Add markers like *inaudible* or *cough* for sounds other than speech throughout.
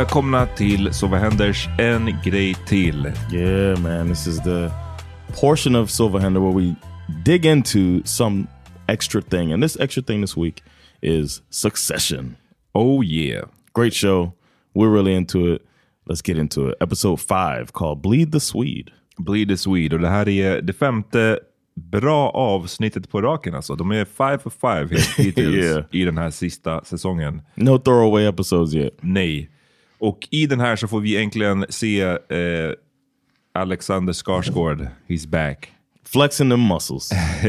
Välkomna till Så vad händers en grej till. Yeah, man. This is the portion of Silverhander where we dig into some extra thing. And this extra thing this week is Succession. Oh yeah. Great show. We're really into it. Let's get into it. Episode five called Bleed the Swede. Bleed the Swede. Och det här är det femte bra avsnittet på raken alltså. De är five for five hit- *laughs* hittills Yeah. i den här sista säsongen. No throwaway episodes yet. Nej. Och i den här så får vi äntligen se eh, Alexander Skarsgård. He's back. Flexing them muscles. *laughs*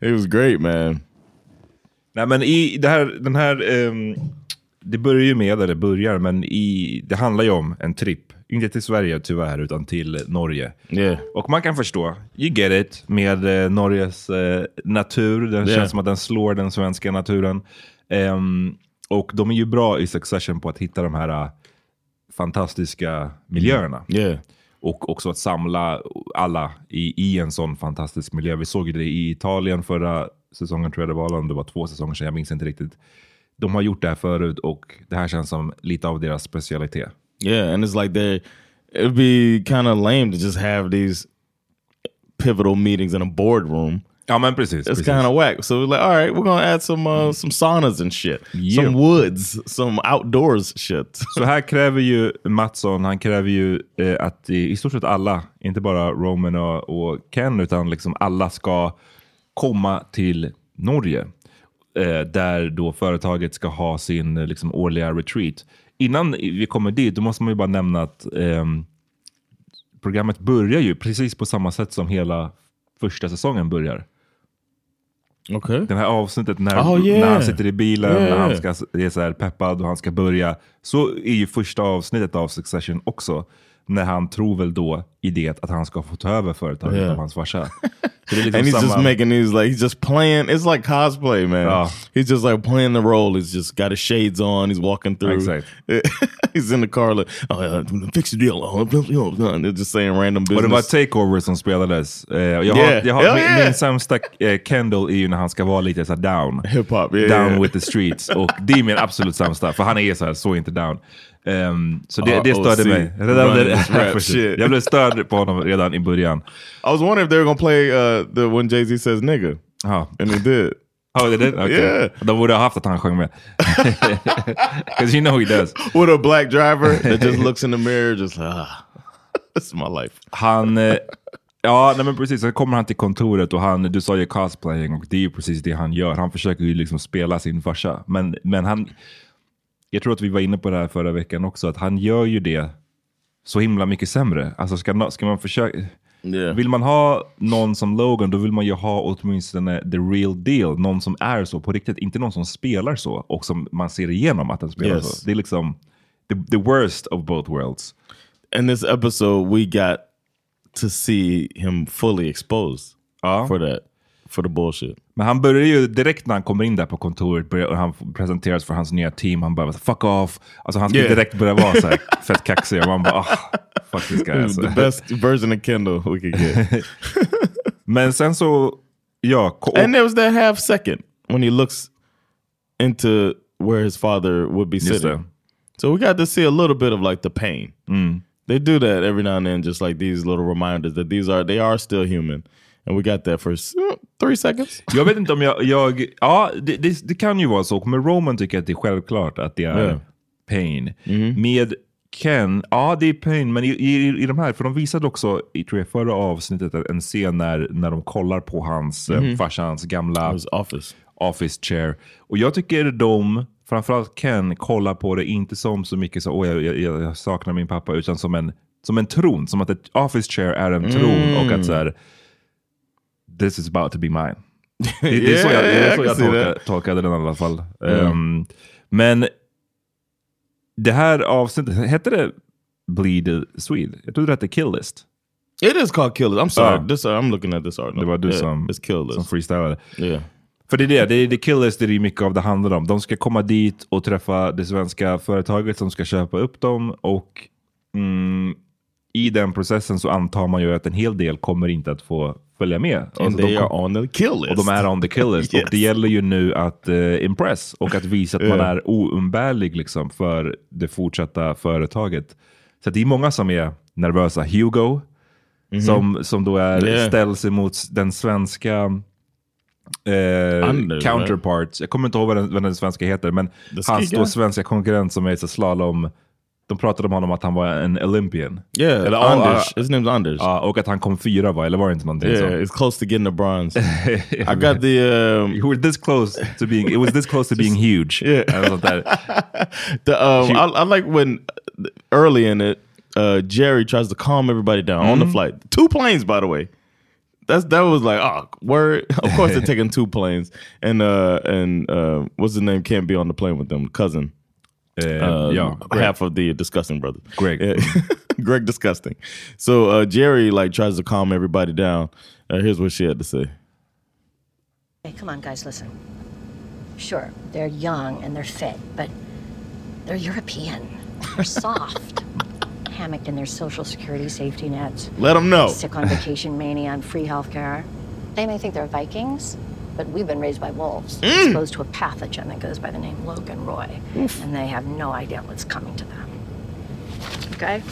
it was great, man. Nej men i det här, den här, ehm, det börjar ju med, eller det börjar, men i, det handlar ju om en tripp. Inte till Sverige tyvärr, utan till Norge. Yeah. Och man kan förstå, you get it, med eh, Norges eh, natur. Den Yeah. känns som att den slår den svenska naturen. Ehm, och de är ju bra i Succession på att hitta de här eh, fantastiska miljöerna. Yeah. Och också att samla alla i, i en sån fantastisk miljö. Vi såg ju det i Italien förra säsongen, tror jag det var, om det var två säsonger sedan, jag minns inte riktigt. De har gjort det här förut och det här känns som lite av deras specialitet. Yeah, and it's like they it'd be kind of lame to just have these pivotal meetings in a boardroom Ja men precis. It's kind of whack. So we're like, all right, we're gonna add some uh, some saunas and shit, Yeah. some woods, some outdoors shit. Så här kräver ju Mattsson, han kräver ju eh, att i, i stort sett alla, inte bara Roman och, och Ken, utan liksom alla ska komma till Norge. Eh, där då företaget ska ha sin eh, liksom, årliga retreat. Innan vi kommer dit, då måste man ju bara nämna att ehm, programmet börjar ju precis på samma sätt som hela första säsongen börjar. Okay. Det här avsnittet när, Oh, yeah. när han sitter i bilen, Yeah, när han ska, är så peppad och han ska börja. Så är ju första avsnittet av Succession också. När han tror väl då i det att han ska få ta över företaget Yeah. av hans farsa. *laughs* Så det är liksom and he's just samma- making these like he's just playing. It's like cosplay, man. Yeah. He's just like playing the role. He's just got his shades on. He's walking through. Exakt. *laughs* he's in the car like, oh, yeah, fix the deal. Oh, They're just saying random Och det var business. takeover som spelades. Eh, jag har, Yeah. jag har, Hell min, yeah. min sämsta eh, Kendall är ju när han ska vara lite så här down. Hip hop, yeah, down with the streets. Och det är min absolut sämsta, för han är så här, så inte down. Ehm, så det, Ah, det störde OC. mig. Redan, *laughs* shit. jag blev störd på honom redan i början. I was wondering if they were gonna play uh, the when Jay Z says nigga, Ja. and they did. *laughs* Oh, they did? Okay. Yeah. De borde ha haft att han sjöng med. *laughs* Because you know he does. With a black driver that just looks in the mirror, just like, ah, this is my life. Han, eh, ja nej men precis, så kommer han till kontoret och han, du sa ju cosplaying och det är ju precis det han gör. Han försöker ju liksom spela sin farsa. Men, men han, jag tror att vi var inne på det här förra veckan också, att han gör ju det så himla mycket sämre. Alltså ska, ska man försöka... Yeah. Vill man ha någon som Logan, då vill man ju ha åtminstone the real deal. Någon som är så på riktigt, inte någon som spelar så och som man ser igenom att den spelar Yes. så. Det är liksom the, the worst of both worlds. In this episode, we got to see him fully exposed Ja. for that, for the bullshit. Men han börjar ju direkt när han kommer in där på kontoret börjar, och han presenteras för hans nya team. Han bara fuck off. Alltså han ska Yeah. direkt börja vara så här *laughs* fett kaxig. Och man bara ah, fuck this guy. Alltså. The best version of Kendall we could get. *laughs* Men sen så, ja. and there was that half second when he looks into where his father would be sitting. So we got to see a little bit of like the pain. Mm. They do that every now and then, just like these little reminders that these are they are still human, and we got that for uh, three seconds. Jag vet inte om jag... jag ja, det, det, det kan ju vara så. Men Roman tycker att det är självklart att det är Ja. pain. Med Ken, ja det är pain. Men i, i, i de här, för de visade också i tror jag, förra avsnittet en scen när, när de kollar på hans, mm. farsans gamla office. office chair. Och jag tycker de, framförallt Ken, kollar på det inte som så mycket så åh jag, jag, jag saknar min pappa, utan som en, som en tron. Som att ett office chair är en tron och att så här, this is about to be mine. *laughs* Det, det är så jag, det är så jag that. tolkade den i alla fall. Ehm, men det här avsnittet, hette det Bleed Swede? Jag trodde det hette Kill List. It is called Kill List. I'm sorry. Ah. This uh, I'm looking at this art. Det var du som, som freestylade. yeah. För det är det, det är det Kill List det är mycket av det handlar om. De ska komma dit och träffa det svenska företaget som ska köpa upp dem och mm, i den processen så antar man ju att en hel del kommer inte att få följa med. Alltså, de kom- on the kill list. och de är on the kill list. Yes. *laughs* Och det gäller ju nu att eh, impress och att visa att man är oumbärlig liksom, för det fortsatta företaget. Så det är många som är nervösa. Hugo, som, som då är. Yeah. ställs emot den svenska eh, counterpart. Jag kommer inte ihåg vad den, vad den svenska heter, men hans då svenska konkurrent som är så slalom. De pratade om honom att han var en Olympian. Yeah, Eller, Anders. ja, His name's Anders. ja, och att han kom fyra va? Eller var det inte någonting yeah, så? it's close to getting the bronze. *laughs* I got the um, You were this close to being, it was this close to being huge. Yeah. Eller sånt där. *laughs* the um. I, I like when early in it, uh, Jerry tries to calm everybody down on the flight. Two planes, by the way. That's that was like oh word. *laughs* Of course they're taking two planes, and uh and uh what's his name can't be on the plane with them. Cousin, uh, ja, Greg. half of the disgusting brothers. Greg. *laughs* Greg disgusting. So uh, Jerry like tries to calm everybody down. Uh, here's what she had to say. Hey, come on, guys, listen. Sure, they're young and they're fit, but they're European. They're *laughs* soft. Hammocked in their social security safety nets. Let them know. Sick on vacation mania and free health care. They may think they're Vikings, but we've been raised by wolves, mm. exposed to a pathogen that goes by the name Logan Roy, and they have no idea what's coming to them. Okay?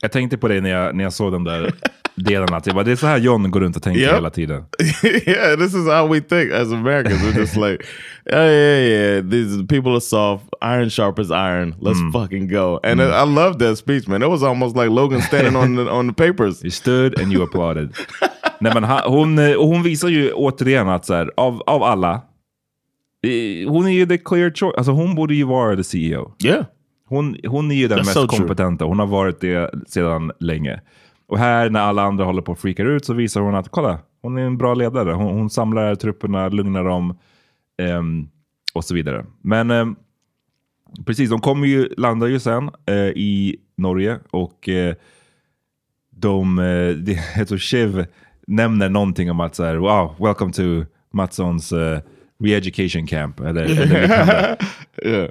Jag tänkte på det när jag, när jag såg den där *laughs* delarna. Att jag bara, det är så här John går runt och tänker Yep. hela tiden. *laughs* yeah, this is how we think as Americans. We're just like, yeah, yeah, yeah. These people are soft. Iron sharp as iron. Let's mm. fucking go. And I, I love that speech, man. It was almost like Logan standing on the on the papers. You stood and you applauded. *laughs* Nej, men hon, eh, och hon visar ju återigen att så här, av, av alla, eh, hon är ju the clear choice. Alltså hon borde ju vara the CEO. Yeah. Hon, hon är ju den That's mest so kompetenta. Hon har varit det sedan länge. Och här när alla andra håller på att freakar ut så visar hon att kolla, hon är en bra ledare. Hon, hon samlar trupperna, lugnar dem ehm, och så vidare. Men ehm, precis, de kommer ju, landar ju sen eh, i Norge och eh, de, eh, jag tror Shiv nämner någonting om att så här, wow, welcome to Mattssons uh, re-education camp. Eller, eller liknande. *laughs* Yeah.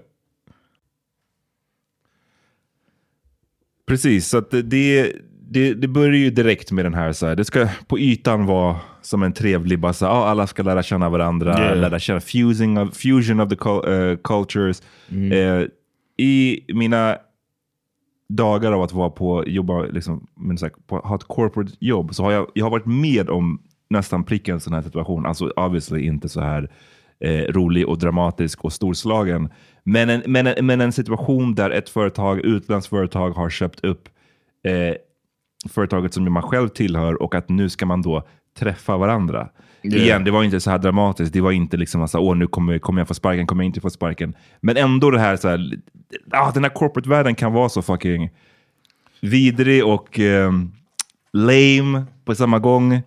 Precis, så det, det, det, börjar ju direkt med den här, så här, det ska på ytan vara som en trevlig, bara så här, ja, alla ska lära känna varandra, Yeah. lära känna fusing of, fusion of the eh, cultures. Eh, I mina dagar av att vara på, jobba, liksom, men så här, på, ha ett corporate jobb, så har jag, jag har varit med om nästan pricken sån här situation. Alltså obviously inte så här eh, rolig och dramatisk och storslagen. Men en, men, en, men en situation där ett företag, utländskt företag har köpt upp eh, företaget som man själv tillhör och att nu ska man då träffa varandra. Yeah. Igen, det var inte så här dramatiskt. Det var inte liksom att åh nu kommer, kommer jag få sparken, kommer jag inte få sparken. Men ändå det här, så här ah, den här corporate-världen kan vara så fucking vidrig och ehm, lame på samma gång.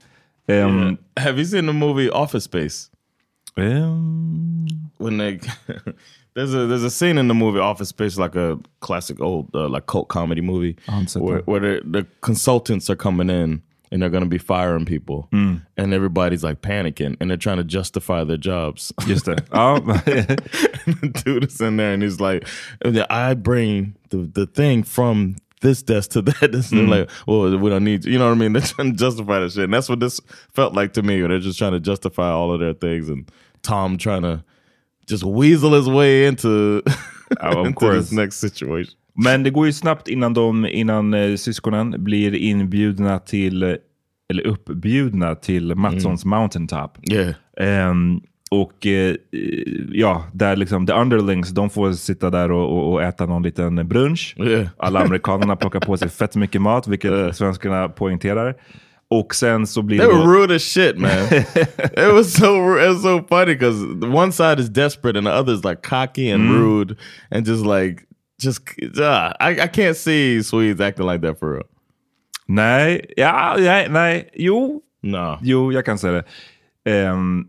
Ehm, Have you seen the movie Office Space? ehm, when they *laughs* there's a there's a scene in the movie Office Space, like a classic old uh, like cult comedy movie, seen where where the, the consultants are coming in and they're going to be firing people, mm. and everybody's like panicking and they're trying to justify their jobs. *laughs* just. Ja, oh. the dude is in there and he's like, I bring the the thing from. This desk to *laughs* that, desk. And they're mm. like, well, we don't need you. You know what I mean? *laughs* They're trying to justify that shit, and that's what this felt like to me. Where they're just trying to justify all of their things, and Tom trying to just weasel his way into, oh, of into course. this next situation. Men det går ju snabbt innan, de, innan eh, syskonen blir inbjudna till, eh, eller uppbjudna till Mattssons Mountaintop. Yeah, Ehm, och eh, ja, där liksom the underlings, de får sitta där och, och, och äta någon liten brunch. Yeah. Alla amerikanerna plockar på sig fett mycket mat, vilket svenskarna poängterar. Och sen så blir they det were då- rude as shit, man. *laughs* it was so it was so funny because one side is desperate and the other is like cocky and rude and just like just uh, I I can't see Swedes acting like that for real. Nej, ja, nej, nej, jo, No. Jo, jag kan säga det. Ehm,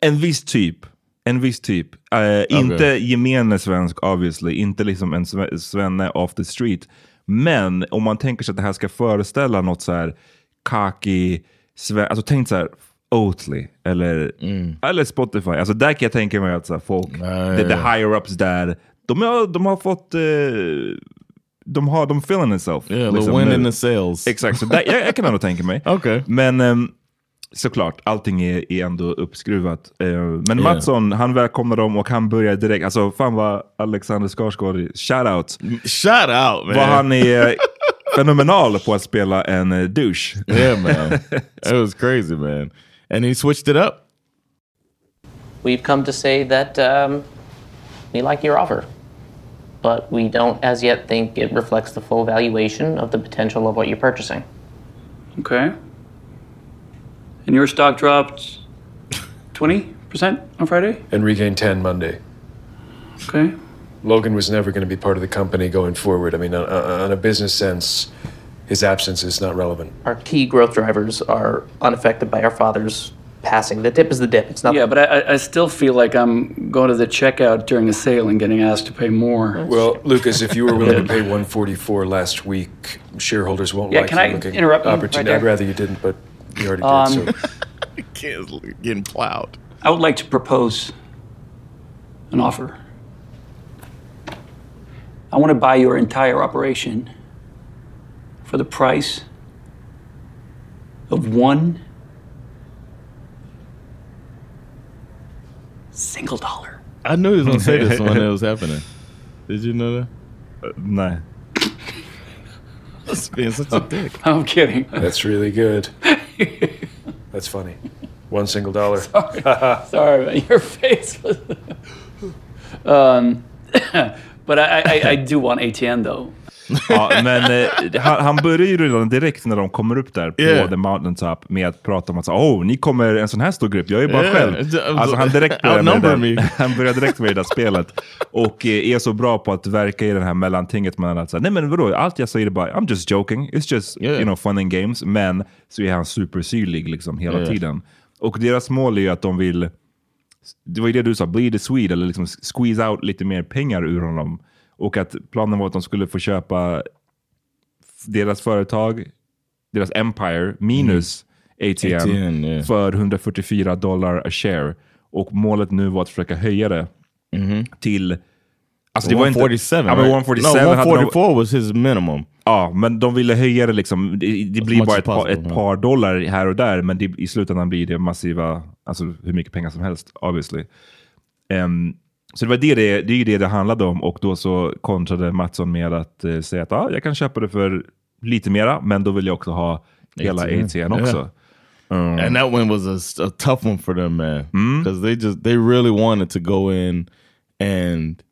en viss typ. En viss typ. Eh, Inte gemene svensk obviously. Inte liksom en sve- svenne off the street. Men om man tänker sig att det här ska föreställa något så här sve- alltså tänk så här Oatly eller, eller Spotify. Alltså där kan jag tänka mig att så folk, the, the higher ups där, de har, de har fått, eh, de har, de feeling itself. Yeah, liksom, the wind in the sails. Exakt, så där, jag, jag kan ändå tänka mig. *laughs* Okej. Men ehm, såklart, allting är, är ändå uppskruvat. Eh, men Mattsson, han välkomnar dem och han börjar direkt. Alltså fan vad Alexander Skarsgård, shout-out. Shout out, man. Vad han är *laughs* fenomenal på att spela en eh, douche. yeah, man. it was crazy, man. And he switched it up. We've come to say that um, we like your offer, but we don't as yet think it reflects the full valuation of the potential of what you're purchasing. Okay. And your stock dropped 20% on Friday? and regained 10 Monday. Okay. Logan was never going to be part of the company going forward. I mean, on, on a business sense, his absence is not relevant. Our key growth drivers are unaffected by our father's passing. The dip is the dip. It's not. Yeah, but I, I- I still feel like I'm going to the checkout during a sale and getting asked to pay more. Well, Lucas, if you were willing to pay 144 last week, shareholders won't Yeah, like can you I looking interrupt you right opportunity. there? I'd rather you didn't, but you already Um, did. So *laughs* Kids getting plowed. I would like to propose an offer. I want to buy your entire operation for the price of one single dollar. I knew he was gonna say this when it was *laughs* happening. Did you know that? Nej. Being such a dick. I'm kidding. That's really good. *laughs* That's funny. One single dollar. Sorry, *laughs* man, your face was. um, *coughs* but I, I, I do want ATN though. Ja, men eh, han, han börjar ju redan direkt när de kommer upp där på Yeah. the mountaintop med att prata om att så, oh, ni kommer en sån här stor grupp, jag är bara Yeah. själv. Alltså han direkt *laughs* börjar med det Outnumber där, me. *laughs* han börjar direkt med det där spelet. Och eh, är så bra på att verka i det här mellantinget mellan att säga, nej men vadå, allt jag säger är bara, I'm just joking, it's just Yeah. you know, fun and games. Men så är han supersyrlig liksom hela Yeah. tiden. Och deras mål är ju att de vill, det var ju det du sa, bleed the Swede, eller liksom squeeze out lite mer pengar ur honom. Och att planen var att de skulle få köpa deras företag, deras empire, minus ATN, ATN, yeah. för 144 dollar a share. Och målet nu var att försöka höja det till... Alltså det var inte... 147, Ja, men right? 147 no, hade de- 144 was his minimum. Ja, men de ville höja det liksom. Det, det blir bara ett par, possible, ett ja. par dollar här och där, men det, i slutändan blir det massiva, alltså hur mycket pengar som helst, obviously. Ehm, så det var det det, det är det det handlade om och då så kontrade Mattsson med att eh, säga att ah, jag kan köpa det för lite mera, men då vill jag också ha hela ATN. Också. Mm. And that one was a a, tough one for them, man, Mm. because they just they really wanted to go in and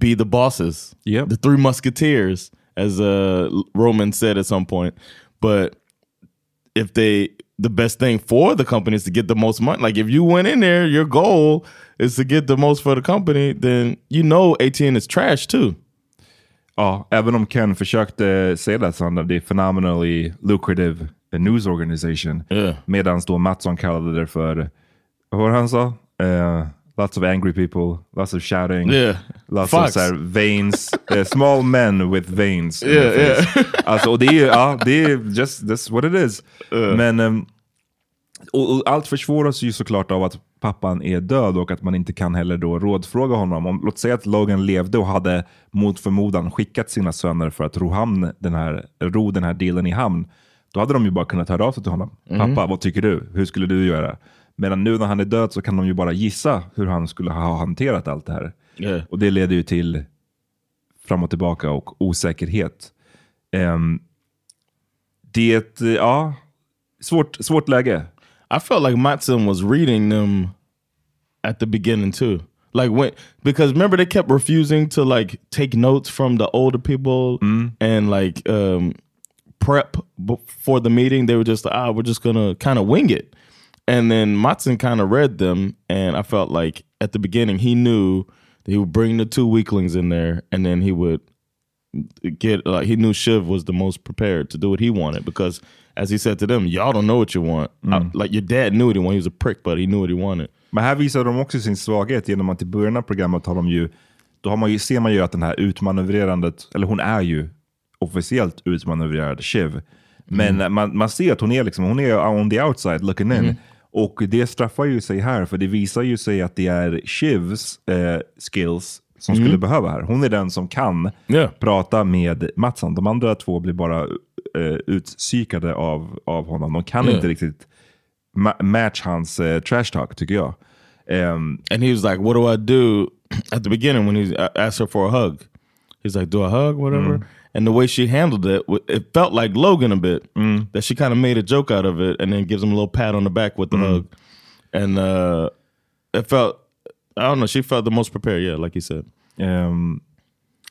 be the bosses, Yep. the three musketeers, as uh, Roman said at some point. But if they, the best thing for the company is to get the most money. Like if you went in there, your goal is to get the most for the company, then you know ATN is trash too. Ja, även om Ken försökte säga det som det är phenomenally lucrative news organization. Yeah. Medan då Mattsson kallade det för, vad han sa? Eh, lots of angry people, lots of shouting, Yeah. lots Fox. of här, veins, eh, small men with veins. in Yeah, face. Alltså, och det är, ja, det är just that's what it is. Men ehm, och, och allt försvåras ju såklart av att pappan är död och att man inte kan heller då rådfråga honom. Om, låt säga att Logan levde och hade mot förmodan skickat sina söner för att ro, hamn, den här, ro den här dealen i hamn. Då hade de ju bara kunnat höra av sig till honom. Pappa, vad tycker du? Hur skulle du göra? Medan nu när han är död så kan de ju bara gissa hur han skulle ha hanterat allt det här. Yeah. Och det leder ju till fram och tillbaka och osäkerhet. Ehm, det är ett, eh, ja, svårt, svårt läge. I felt like Matson was reading them at the beginning too. Like when because remember they kept refusing to like take notes from the older people and like um prep before the meeting. They were just ah, we're just gonna kind of wing it. And then Matson kind of read them, and I felt like at the beginning he knew that he would bring the two weaklings in there, and then he would get like he knew Shiv was the most prepared to do what he wanted because as he said to them, y'all don't know what you want. I- like your dad knew what he wanted. He was a prick, but he knew what he wanted. Men här visar de också sin svaghet genom att i början av programmet har de ju, då har man ju, ser man ju att den här utmanövrerandet, eller hon är ju officiellt utmanövrerad, Shiv. Men man, man ser att hon är, liksom, hon är on the outside looking in. Och det straffar ju sig här, för det visar ju sig att det är Shivs eh, skills som skulle behöva här. Hon är den som kan Yeah. prata med Mattsson. De andra två blir bara eh, utpsykade av, av honom. De kan Yeah. inte riktigt ma- match hans eh, trash talk, tycker jag. Ehm, And he was like, "What do I do?" At the beginning, when he asked her for a hug, he's like, "Do I hug, whatever?" And the way she handled it, it felt like Logan a bit. That she kind of made a joke out of it, and then gives him a little pat on the back with the hug. And uh, it felt, I don't know, she felt the most prepared. Yeah, like you said. Ehm,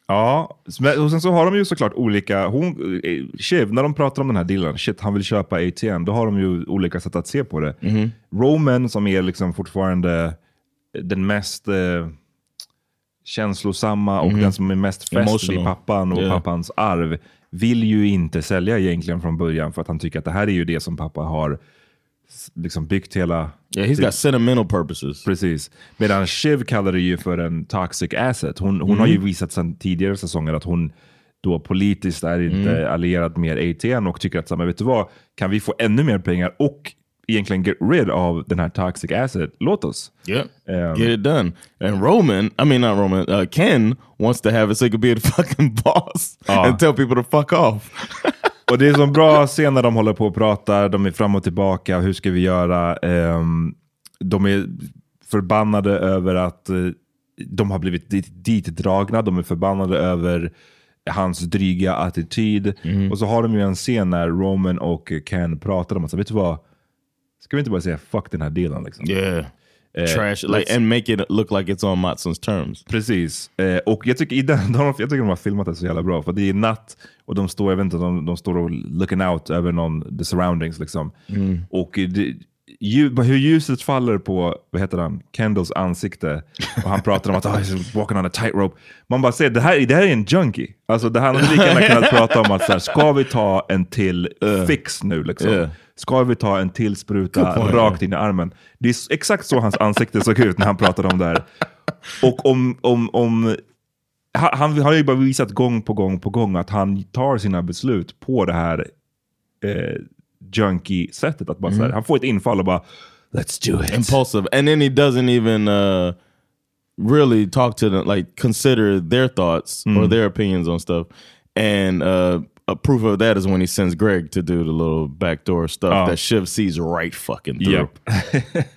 ja, och sen så har de ju såklart olika, hon, eh, Shiv, när de pratar om den här dealen, shit han vill köpa ATN, då har de ju olika sätt att se på det. Roman som är liksom fortfarande den mest eh, känslosamma och den som är mest fäst vid pappan och Yeah. pappans arv, vill ju inte sälja egentligen från början för att han tycker att det här är ju det som pappa har liksom byggt hela Yeah, he's got sentimental purposes. Precis. Medan Shiv kallar det ju för en toxic asset. Hon, hon har ju visat sedan tidigare säsonger att hon då politiskt är inte allierad med ATN och tycker att, så här, men vet du vad, kan vi få ännu mer pengar och egentligen get rid av den här toxic asset, låt oss. Yeah. Um, Get it done. And Roman, I mean not Roman, uh, Ken wants to have it so he could be the *laughs* fucking boss Ah. and tell people to fuck off. *laughs* Och det är så bra scen när de håller på och pratar, de är fram och tillbaka, hur ska vi göra? Ehm, de är förbannade över att eh, de har blivit dit, ditdragna, de är förbannade över hans dryga attityd. Och så har de ju en scen när Roman och Ken pratar om att, vet du vad? Ska vi inte bara säga fuck den här dealen liksom? Yeah. Eh, Trash, like, and make it look like it's on Matsons terms. Precis. Eh, och jag tycker, i den, *laughs* de, jag tycker de har filmat det så jävla bra. För det är natt och de står, jag vet inte, de, de står och looking out över någon, the surroundings liksom. Och det, hur ljuset faller på, vad heter han, Kendalls ansikte. Och han pratar om att oh, he's walking on a tightrope. Man bara ser, det här, det här är en junkie. Alltså det här hade lika gärna kunnat prata om att så här, ska vi ta en till fix nu liksom? Yeah. Ska vi ta en till spruta point. rakt in i armen? Det är exakt så hans ansikte såg ut när han pratade om det här. Och om, om, om han har ju bara visat gång på gång på gång att han tar sina beslut på det här eh, junkie-sättet. Att bara så här, han får ett infall och bara let's do it. Impulsive. And then he doesn't even uh, really talk to them, like consider their thoughts or Mm. their opinions on stuff. And uh, a proof of that is when he sends Greg to do the little backdoor stuff Oh. that Shiv sees right fucking through. Yep.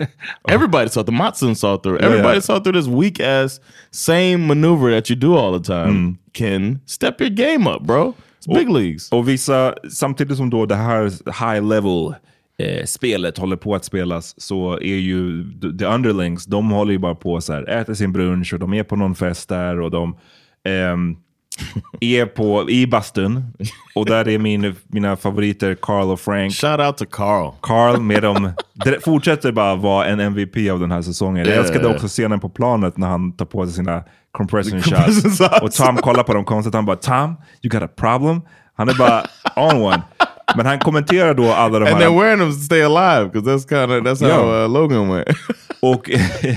*laughs* Everybody saw. The Matson saw through. Everybody yeah. saw through this weak ass same maneuver that you do all the time. Mm. Ken, step your game up, bro. It's big leagues. Och vissa, samtidigt som då det här high level eh, spelet håller på att spelas så är ju the- underlings, de håller ju bara på så här, äter sin brunch och de är på någon fest där och de ehm, är på, i bastun. Och där är min, mina favoriter Carl och Frank. Shout out to Carl. Carl med dem, fortsätter bara vara en MVP av den här säsongen. Jag älskade också scenen på planet när han tar på sig sina compression Compression shots. Och Tom kollar på dem konstigt. Han bara Tom, you got a problem? Han är bara on one. Men han kommenterar då alla de And här... they're wearing them to stay alive because that's kind of that's how Yeah. uh, Logan went. *laughs* Och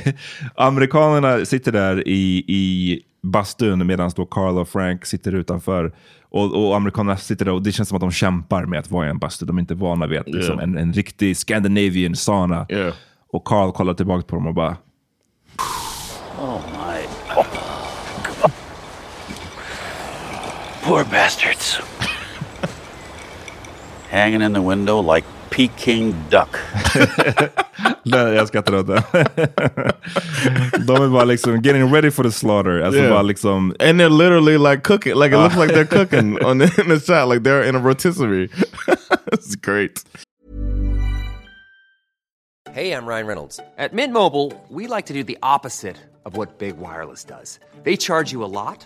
*laughs* amerikanerna sitter där i, i bastun medan då Carl och Frank sitter utanför. Och, och amerikanerna sitter där och det känns som att de kämpar med att vara i en bastu. De är inte vana vid att, liksom, Yeah. en, en riktig Scandinavian sauna. Yeah. Och Carl kollar tillbaka på dem och bara Oh my. Poor bastards. *laughs* Hanging in the window like Peking duck. *laughs* Nej, jag skrattar åt det. De är bara liksom getting ready for the slaughter. Alltså Yeah. bara liksom... And they're literally like cooking, like it looks like they're cooking *laughs* on the, in the shot, like they're in a rotisserie. *laughs* It's great. Hey, I'm Ryan Reynolds. At Mint Mobile, we like to do the opposite of what Big Wireless does. They charge you a lot,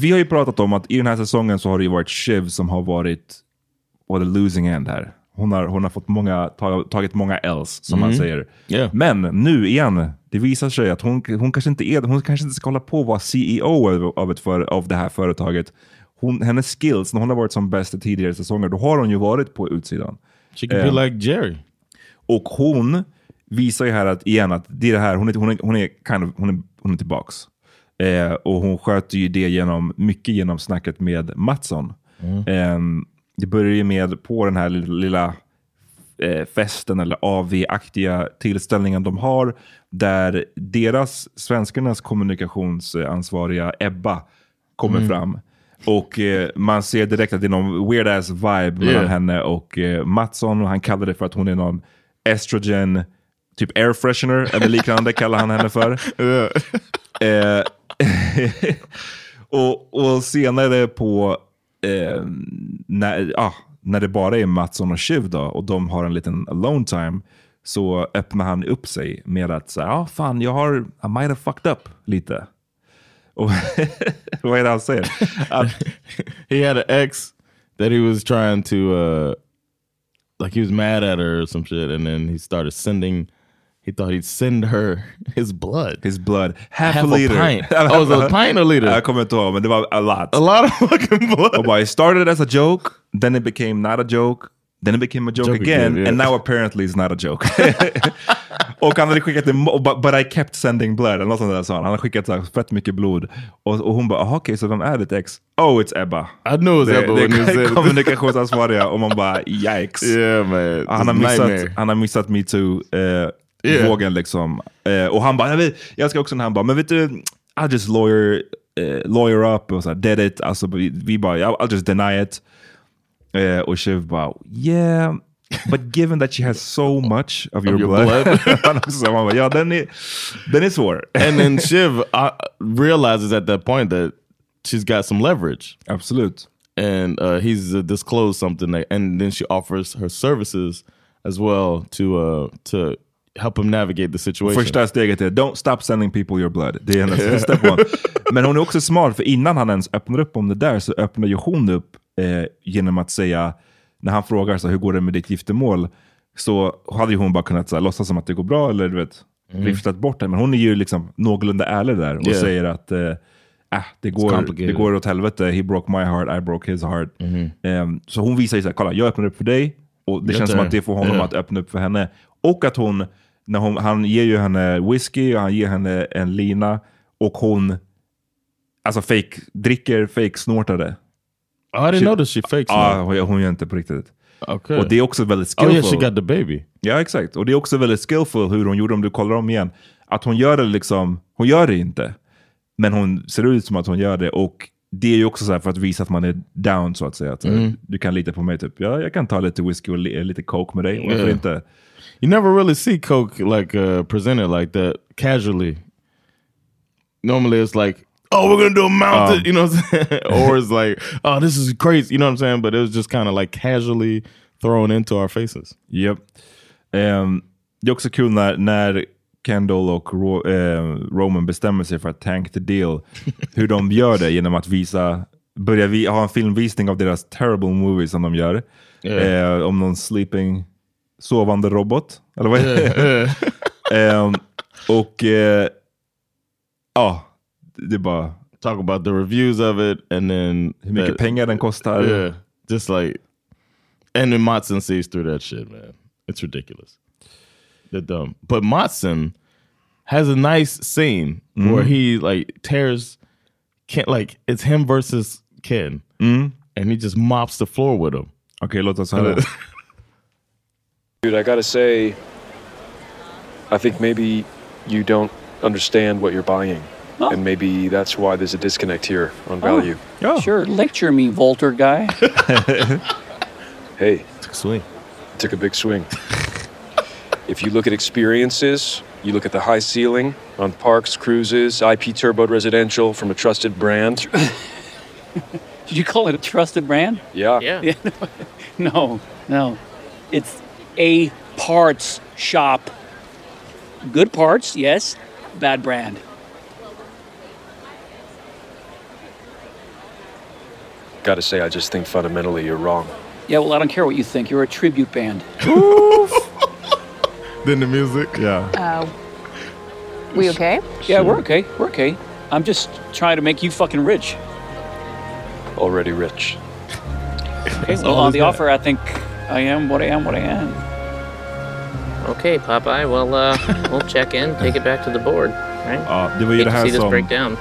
Vi har ju pratat om att i den här säsongen så har det ju varit Shiv som har varit på the losing end här. Hon har, hon har fått många, ta, tagit många Ls som man Mhm. säger. Yeah. Men nu igen, det visar sig att hon, hon, kanske, inte är, hon kanske inte ska hålla på att vara CEO av, ett för, av det här företaget. Hon, hennes skills, när hon har varit som bäst i tidigare säsonger, då har hon ju varit på utsidan. She could be Eh, like Jerry. Och hon visar ju här att, igen att det är det här, hon är, hon är, hon är, kind of, hon är, hon är tillbaks. Eh, och hon sköter ju det genom, mycket genom snacket med Mattsson. Eh, det börjar ju med på den här lilla, eh, festen eller AV-aktiga tillställningen de har. där deras, svenskarnas kommunikationsansvariga Ebba kommer Mm. fram. Och eh, man ser direkt att det är någon weird ass vibe mellan Yeah. henne och eh, Mattsson. Och han kallar det för att hon är någon estrogen, typ air freshener eller liknande kallar han henne för. *laughs* Eh, *laughs* och, och senare på, eh, när, ah, när det bara är Mattsson och Shiv då, och de har en liten alone time, så öppnar han upp sig med att säga, ah, fan jag har, I might have fucked up lite. Och *laughs* vad är det han säger? Att, *laughs* he had an ex that he was trying to uh like he was mad at her or some shit and then he started sending he thought he'd send her his blood his blood half, Half a a liter. pint. *laughs* Oh, was a pint or liter? Jag kommer inte ihåg, men det var a lot. a lot of fucking blood Och bara, it started as a joke, then it became not a joke, then it became a joke, Joke again, again, yeah. and now apparently it's not a joke. *laughs* och han hade skickat en, but, but I kept sending blood, eller något sånt där sa han. Han hade skickat så fett mycket blod. Och, och hon bara, "Aha, okej, så vem är ditt ex? Oh, it's Ebba. I knew it was det, Ebba det är *laughs* kommunikationsansvariga och man bara, yikes. Yeah man. Han har It's missat, han har missat metoo eh, Yeah. vågen liksom. Eh, och han bara, jag, jag ska också när han bara, men vet du, I'll just lawyer, eh, lawyer up och så här, dead it. Alltså, vi, vi bara, I'll, just deny it. Eh, och Shiv bara, yeah, but given that she has so much of your, your blood. blood. *laughs* ja den är, den är svår. and then Shiv uh, realizes at that point that she's got some leverage. Absolut. And uh, he's uh, disclosed something, that, and then she offers her services as well to uh, to help him navigate the situation. Första steget är don't stop sending people your blood. Det är hennes *laughs* step one. Men hon är också smart, för innan han ens öppnar upp om det där så öppnar ju hon upp eh, genom att säga, när han frågar så, hur går det med ditt giftermål? Så hade ju hon bara kunnat så här, låtsas som att det går bra eller du vet, Mm. viftat bort det. Men hon är ju liksom någorlunda ärlig där och Yeah. säger att eh, äh, det, går, det går åt helvete. He broke my heart, I broke his heart. Ehm, så hon visar ju så här, kolla jag öppnar upp för dig. Och det Get känns som att det får honom Yeah. att öppna upp för henne. Och att hon, när hon, han ger ju henne whisky och han ger henne en lina. Och hon alltså fake, dricker fake snortade. Oh, I didn't notice she fakes Ja, now. hon, hon gör inte på riktigt. Okay. Och det är också väldigt Oh skillful. yeah, she got the baby. Ja, exakt. Och det är också väldigt skillful hur hon gjorde, om du kollar om igen. Att hon gör det liksom, hon gör det inte. Men hon ser ut som att hon gör det. Och det är ju också så här för att visa att man är down så att säga. Att, Mm. Du kan lita på mig typ. Ja, jag kan ta lite whisky och li- lite coke med dig. Varför Yeah. inte? You never really see Coke like uh, presented like that casually. Normally it's like, oh, we're gonna do a mountain, Um, you know, what I'm saying? *laughs* or it's like, oh, this is crazy, you know what I'm saying? But it was just kind of like casually thrown into our faces. Yep. Ehm, det är också kul när, när Kendall och Ro, eh, Roman bestämmer sig för att tank the deal. *laughs* hur de gör det genom att visa, börja vi, ha en filmvisning av deras terrible movies som de gör. Yeah. Eh, om någon sleeping, sovande robot. Eller vad är det? Yeah, *laughs* Ehm, och eh, ja, det är bara Talk about the reviews of it and then hur mycket that- pengar den kostar. Yeah, just like, and then Matson sees through that shit, man. It's ridiculous. They're dumb. But Matson has a nice scene where Mhm. he like tears Ken, like it's him versus Ken, Mm. and he just mops the floor with him. Okej, låt oss höra. *laughs* Dude, I gotta say, I think maybe you don't understand what you're buying. And maybe that's why there's a disconnect here on oh. value. Oh. Sure, lecture me, Volter guy. *laughs* Hey, Took a swing. took a big swing. if you look at experiences, you look at the high ceiling on parks, cruises, IP turboed residential from a trusted brand. *laughs* Did you call it a trusted brand? Yeah. Yeah. *laughs* No, no. It's a parts shop. Good parts, yes. Bad brand. Gotta say, I just think fundamentally you're wrong. Yeah, well, I don't care what you think. You're a tribute band. *laughs* *laughs* Then the music. Yeah. Uh, we okay? Yeah, we're okay. We're okay. I'm just trying to make you fucking rich. Already rich. Okay, well, on the got. offer, I think I am what I am, what I am. Okay, Popeye. Well, uh, we'll check in, take it back to the board, right? Ja, det var ju Hate det to här see this som... break down.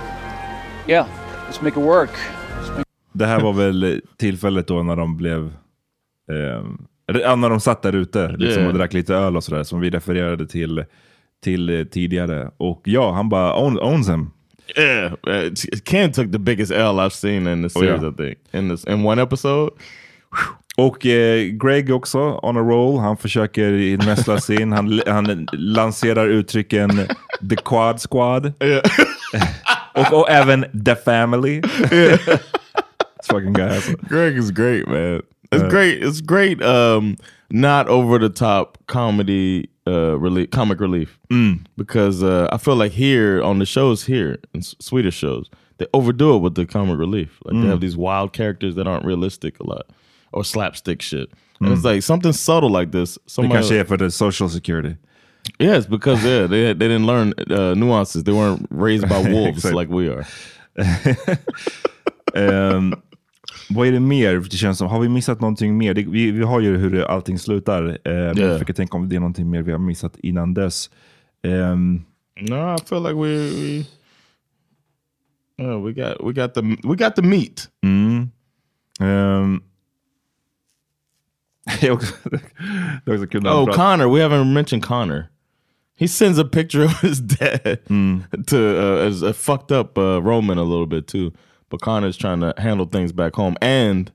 Yeah, let's make it work. Det här var väl tillfället då när de blev... Eh, ja, när de satt där ute liksom, och drack lite öl och sådär, som vi refererade till till eh, tidigare. Och ja, han bara own, owns him. Yeah, uh, Ken took the biggest L I've seen in the Oh, yeah. series, I think. In this, in one episode. Och eh, Greg också on a roll. Han försöker i nästa scen. Han, han lanserar uttrycken the quad squad. och, och även the family. This fucking guy alltså. Greg is great, man. It's Uh, great. It's great. Um, not over the top comedy, uh, relief, comic relief. Mm. Because uh, I feel like here on the shows here, in Swedish shows, they overdo it with the comic relief. Like Mm. they have these wild characters that aren't realistic a lot, or slapstick shit. And Mm. it's like something subtle like this. Somebody, kanske är för the social security. Yes, because yeah, they they didn't learn uh, nuances. They weren't raised by *laughs* wolves like we are. Ehm, *laughs* vad är det mer? Det känns som, har vi missat någonting mer? Det, vi, vi har ju hur allting slutar. Uh, Yeah. Jag försöker tänka om det är någonting mer vi har missat innan dess. Ehm, No, I feel like we we oh, we got we got the we got the meat. Mm. Ehm. *laughs* det är också, det är också kul när han Oh, Connor. We haven't mentioned Connor. He sends a picture of his dad to uh, as a fucked up uh, Roman a little bit too. But Connor's trying to handle things back home and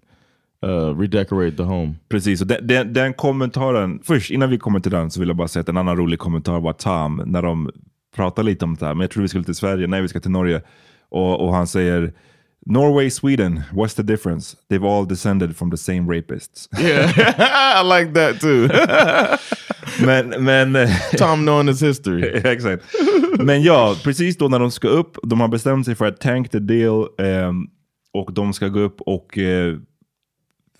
uh, redecorate the home. Precis, och den, den, den kommentaren, först innan vi kommer till den så vill jag bara säga att en annan rolig kommentar var Tom, när de pratar lite om det här, men jag tror vi ska till Sverige, nej vi ska till Norge. Och, och han säger Norway, Sweden, what's the difference? They've all descended from the same rapists. Yeah, *laughs* I like that too. *laughs* men, men... *laughs* Tom knowing his history. Exakt. Men ja, precis då när de ska upp, de har bestämt sig för att tank the deal ehm, och de ska gå upp och eh,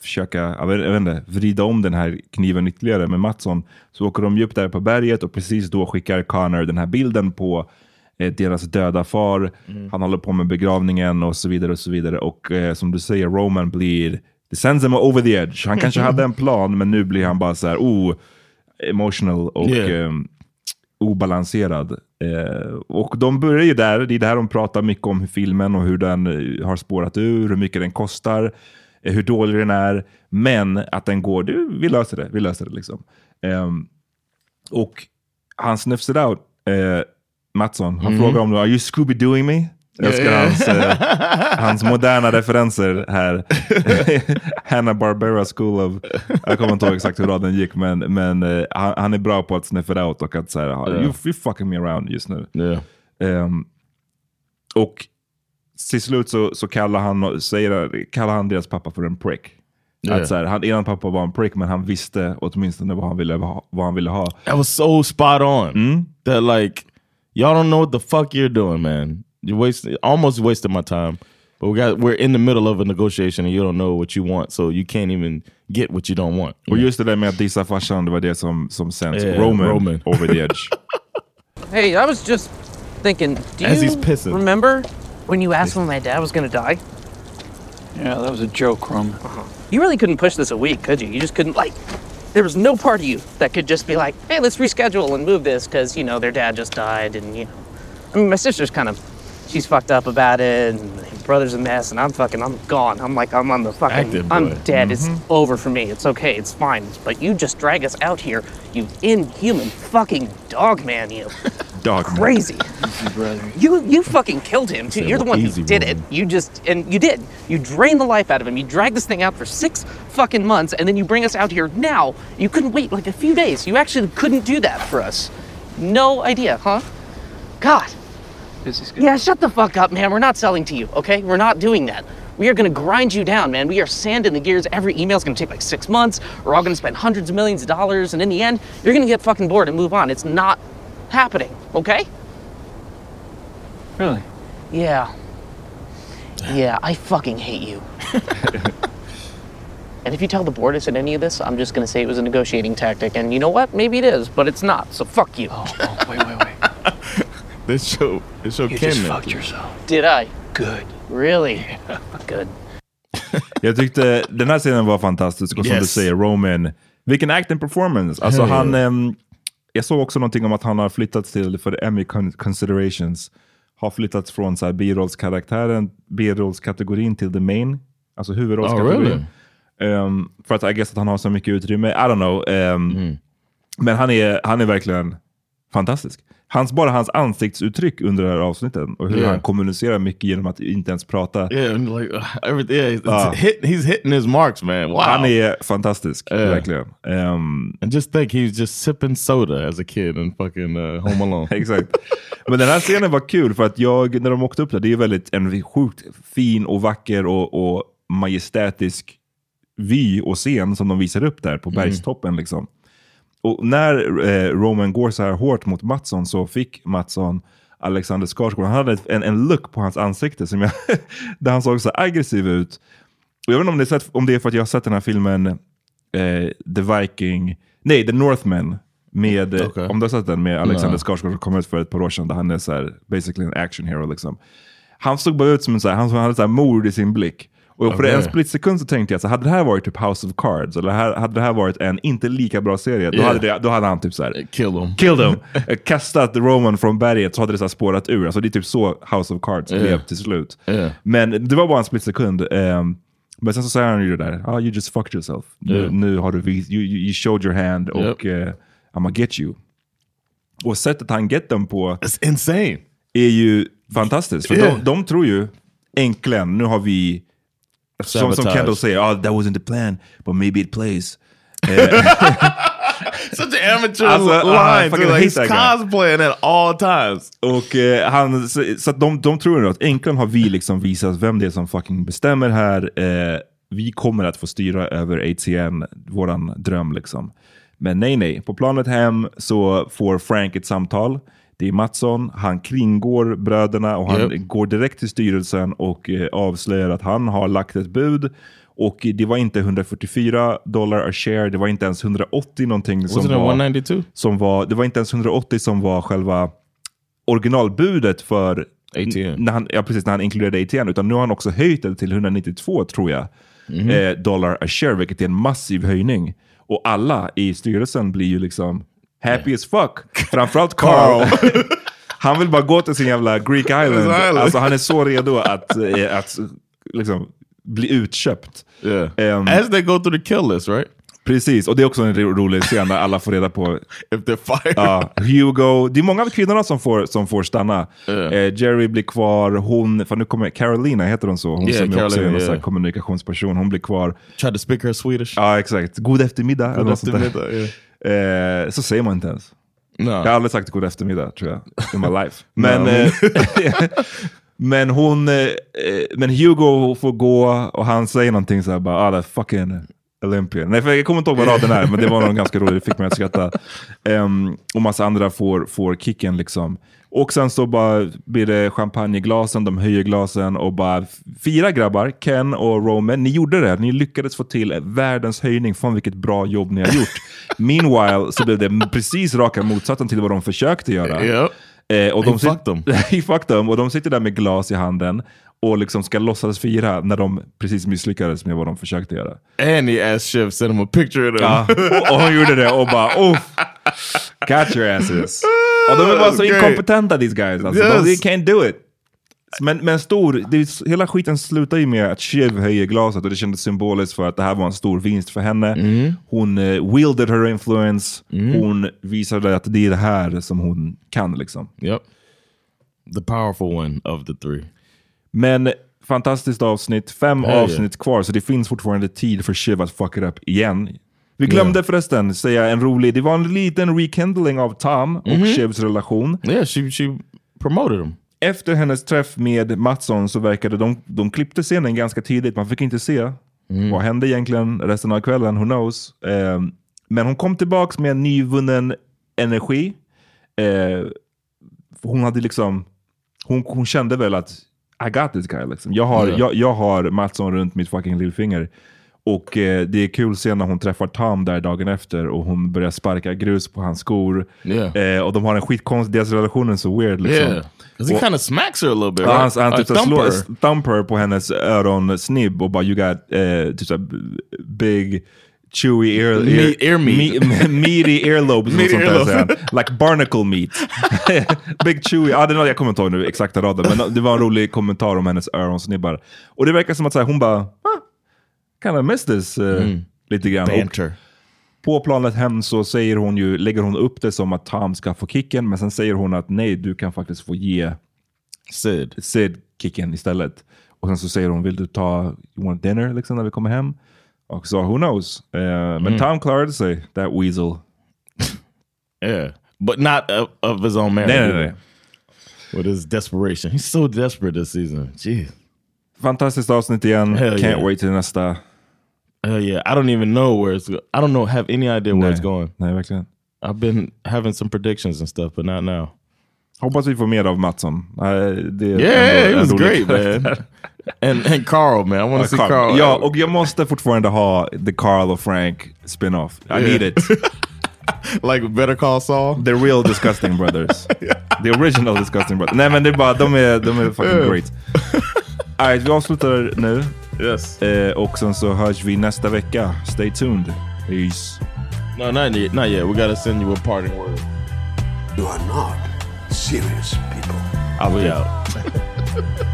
försöka, jag vet, jag vet inte, vrida om den här kniven ytterligare med Mattsson. Så åker de upp där på berget och precis då skickar Connor den här bilden på eh, deras döda far. Han håller på med begravningen och så vidare och så vidare. Och eh, som du säger, Roman blir, det sends him over the edge. Han kanske hade en plan, men nu blir han bara så här, oh, emotional och Yeah. ehm, obalanserad. Eh, och de börjar ju där, det är där de pratar mycket om filmen och hur den eh, har spårat ur, hur mycket den kostar, eh, hur dålig den är, men att den går, du, vi löser det, vi löser det liksom. Ehm, och han sniffs it out, eh, Mattsson, han Mhm. frågar om are you Scooby-Dooing me? Jag älskar Yeah. hans, eh, *laughs* hans moderna referenser här. *laughs* Hanna Barbera School of... Jag kommer inte ihåg exakt hur raden gick, men, men eh, han, han är bra på att sniff it out och att säga Ja. you, you fucking me around just nu. Yeah. Ehm, och till slut så, så kallar, han, säger, kallar han deras pappa för en prick. Yeah. Att så här, han, eran pappa var en prick, men han visste åtminstone vad han ville. Vad han ville ha. That was so spot on. That like y'all don't know what the fuck you're doing, man. You wasted almost wasted my time. But we got we're in the middle of a negotiation and you don't know what you want, so you can't even get what you don't want. Och just det där med att dissa farsan, det var det som, som sänds Yeah, Roman, Roman. *laughs* over the edge. *laughs* Hey, I was just thinking, do As you he's pissing. remember when you asked when my dad was gonna die? Yeah, that was a joke, Rum. Uh-huh. You really couldn't push this a week, could you? You just couldn't, like, there was no part of you that could just be like, hey, let's reschedule and move this because, you know, their dad just died and, you know. I mean, my sister's kind of, she's fucked up about it and brother's a mess and I'm fucking, I'm gone. I'm like, I'm on the fucking, Active I'm boy. dead. It's Mhm. over for me. It's okay. It's fine. But you just drag us out here, you inhuman fucking dog man, you. *laughs* Dog Crazy. You you fucking killed him too. Say, You're the one who did woman. it. You just and you did. You drained the life out of him. You dragged this thing out for six fucking months, and then you bring us out here now. You couldn't wait like a few days. You actually couldn't do that for us. No idea, huh? God. Yeah, shut the fuck up, man. We're not selling to you, okay? We're not doing that. We are gonna grind you down, man. We are sand in the gears. Every email's gonna take like six months. We're all gonna spend hundreds of millions of dollars, and in the end, you're gonna get fucking bored and move on. It's not happening, okay? Really? Yeah. Yeah, I fucking hate you. *laughs* and if you tell the board I said any of this, I'm just gonna say it was a negotiating tactic. And you know what? Maybe it is, but it's not. So fuck you. Oh, oh wait, wait, wait. This show this show You Ken just fucked yourself. Did I? Good. Really? *laughs* Good. *laughs* Jag tyckte den här scenen var fantastisk och som Yes. du säger, Roman, vilken acting performance. Alltså han, ehm, jag såg också någonting om att han har flyttats till, för Emmy con- considerations, har flyttats från så här birollskaraktären, birollskategorin till the main, alltså huvudrollskategorin. Oh, Ehm, för att jag guess att han har så mycket utrymme, I don't know. ehm, Mm. Men han är, han är verkligen fantastisk. Hans, bara hans ansiktsuttryck under det här avsnittet och hur Yeah. han kommunicerar mycket genom att inte ens prata. Yeah, and like *laughs* everything. Yeah, Ja. hit, he's hitting his marks, man. Wow. Han är fantastisk, Yeah. verkligen. Ehm, And just think, he was just sipping soda as a kid in fucking uh, Home Alone. *laughs* Exakt. Men den här scenen var kul för att jag, när de åkte upp där, det är väldigt en sjukt fin och vacker och, och majestätisk vy och scen som de visar upp där på bergstoppen. Liksom. Och när eh, Roman går så här hårt mot Mattsson så fick Mattsson Alexander Skarsgård, han hade en, en look på hans ansikte som jag, *laughs* där han såg så aggressiv ut. Och jag vet inte om det, är om det är för att jag har sett den här filmen eh, The Viking, nej The Northman, med, eh, Okej. om du har sett den med Alexander. Skarsgård som kom ut för ett par år sedan, där han är så här, basically en action hero. Liksom. Han såg bara ut som en så här, han hade så här mord i sin blick. Och för Okej. en split sekund så tänkte jag, så hade det här varit typ House of Cards, eller hade det här varit en inte lika bra serie, då, Yeah. hade, det, då hade han typ så här, Kill him. killed him, *laughs* eh, kastat Roman från berget så hade det så spårat ur. Alltså det är typ så House of Cards Yeah. blev till slut. Yeah. Men det var bara en split sekund. ehm, men sen så säger han ju det där, ah, you just fucked yourself. Nu, nu har du vis, you, you showed your hand och uh, I'm gonna get you. Och sättet han get dem på It's insane. är ju fantastiskt. För de, de tror ju, äntligen, nu har vi, som, som Sabotage. Kendall säger, oh, that wasn't the plan, but maybe it plays. *laughs* Such an amateur Alltså, line. too. Like, he's guy. cosplaying at all times. Och eh, han, så, så de, de tror nu att äntligen har vi liksom visat vem det är som fucking bestämmer här. Eh, vi kommer att få styra över ATN, våran dröm liksom. Men nej, nej. På planet hem så får Frank ett samtal. Det är Mattsson, han kringgår bröderna och han Yep. går direkt till styrelsen och eh, avslöjar att han har lagt ett bud. Och det var inte 144 dollar a share, det var inte ens 180 någonting som var... 192? Som var, det var inte ens 180 som var själva originalbudet för ATN. När han, ja, precis, när han inkluderade ATN, utan nu har han också höjt det till 192 tror jag, Mhm. eh, dollar a share, vilket är en massiv höjning. Och alla i styrelsen blir ju liksom happy as fuck. Framförallt *laughs* Carl. *laughs* han vill bara gå till sin jävla Greek Island. Alltså, han är så redo att, eh, att liksom, bli utköpt. Yeah. Ehm, As they go through the kill list, right? Precis, och det är också en ro- rolig scen där alla får reda på *laughs* If they're fired. Ja, Hugo. Det är många av kvinnorna som får, som får stanna. Yeah. Eh, Jerry blir kvar, hon, för nu kommer Carolina, heter hon så? Hon Yeah, som är också är Carolina, en yeah. kommunikationsperson. Hon blir kvar. Tried to speak her Swedish. Ja, exakt. God eftermiddag. eller God något sånt där. Eh, så säger man inte ens. No. Jag har aldrig sagt god eftermiddag, tror jag, in my life. *laughs* Men, eh, *laughs* men hon, eh, eh, men Hugo får gå och han säger någonting så här bara, ah, that fucking Olympian. Nej, för jag kommer inte ihåg vad raden är, men det var nog ganska roligt, det fick mig att skratta. Ehm, och massa andra får, får kicken liksom. Och sen så bara blir det champagne i glasen, de höjer glasen och bara fyra grabbar, Ken och Roman, ni gjorde det. Ni lyckades få till världens höjning. Fan vilket bra jobb ni har gjort. Meanwhile så blev det precis raka motsatsen till vad de försökte göra. Yep. Eh, och de sit- fucked them. He fucked them. Och de sitter där med glas i handen och liksom ska låtsas fira när de precis misslyckades med vad de försökte göra. And the ass Shiv sent him a picture of them. Ja, och, och hon gjorde det och bara oh, catch your asses. Och de är bara så Great. inkompetenta these guys. Alltså. Yes. They can't do it. Men, men stor, det, hela skiten slutar ju med att Shiv höjer glaset och det kändes symboliskt för att det här var en stor vinst för henne. Hon uh, wielded her influence. Hon visade att det är det här som hon kan. Liksom. Yep. The powerful one of the three. Men fantastiskt avsnitt, fem yeah. avsnitt kvar så det finns fortfarande tid för Shiv att fuck it up igen. Vi glömde förresten säga en rolig, det var en liten rekindling av Tom och Mhm. Shivs relation. Yeah, she, she promoted him. Efter hennes träff med Mattsson så verkade de, de klippte scenen ganska tidigt, man fick inte se vad hände egentligen resten av kvällen, who knows. Eh, men hon kom tillbaks med en nyvunnen energi. Eh, hon hade liksom, hon, hon kände väl att I got this guy. Liksom. Jag, har, Ja. jag, jag har Mattsson runt mitt fucking lillfinger. Och eh, det är kul att se när hon träffar Tom där dagen efter och hon börjar sparka grus på hans skor. Yeah. Eh, och de har en skitkonstig, deras relation är så weird. Liksom. Yeah. he Och- kinda smacks her a little bit, han, han typ slår, her på hennes öronsnibb och bara you got eh, typ big chewy ear, Meat- ear meat. me- *laughs* meaty earlobes. och Meaty sånt där, like barnacle meat. *laughs* big chewy, ja, det är något, jag kommer inte ihåg nu exakta raden, men det var en rolig kommentar om hennes öronsnibbar. Och det verkar som att så här, hon bara, ah, kind of miss this eh, Mm. lite grann. Banter. Och på planet hem så säger hon ju, lägger hon upp det som att Tom ska få kicken, men sen säger hon att nej, du kan faktiskt få ge Sid, Sid kicken istället. Och sen så säger hon, vill du ta you want dinner liksom, när vi kommer hem? Så, who knows? Eh, Men Mm. Tom klarade sig, that weasel. *laughs* Yeah, but not of, of his own nej, nej. With his desperation, he's so desperate this season. Jeez. Fantastiskt avsnitt igen. Hell Can't yeah. wait till nästa. Hell yeah, I don't even know where it's. I don't know. Have any idea where Nej. it's going? Nej, verkligen. I've been having some predictions and stuff, but not now. Hoppas vi får mer av Mattsson. Det är Yeah, ändå it was great, man. *laughs* And and Carl, man, I want to see Carl. Carl. Ja, och jag måste fortfarande ha the Carl och Frank spin-off. I Yeah. need it. *laughs* like Better Call Saul. The real disgusting brothers. *laughs* The original disgusting brothers. Nej men det är bara, de är, de är fucking Yeah. great. Alright, vi avslutar nu. Yes. Eh, och sen så hörs vi nästa vecka. Stay tuned. Peace. No, not yet. Not yet. We got to send you a parting word. You are not serious people. I'll be out. *laughs*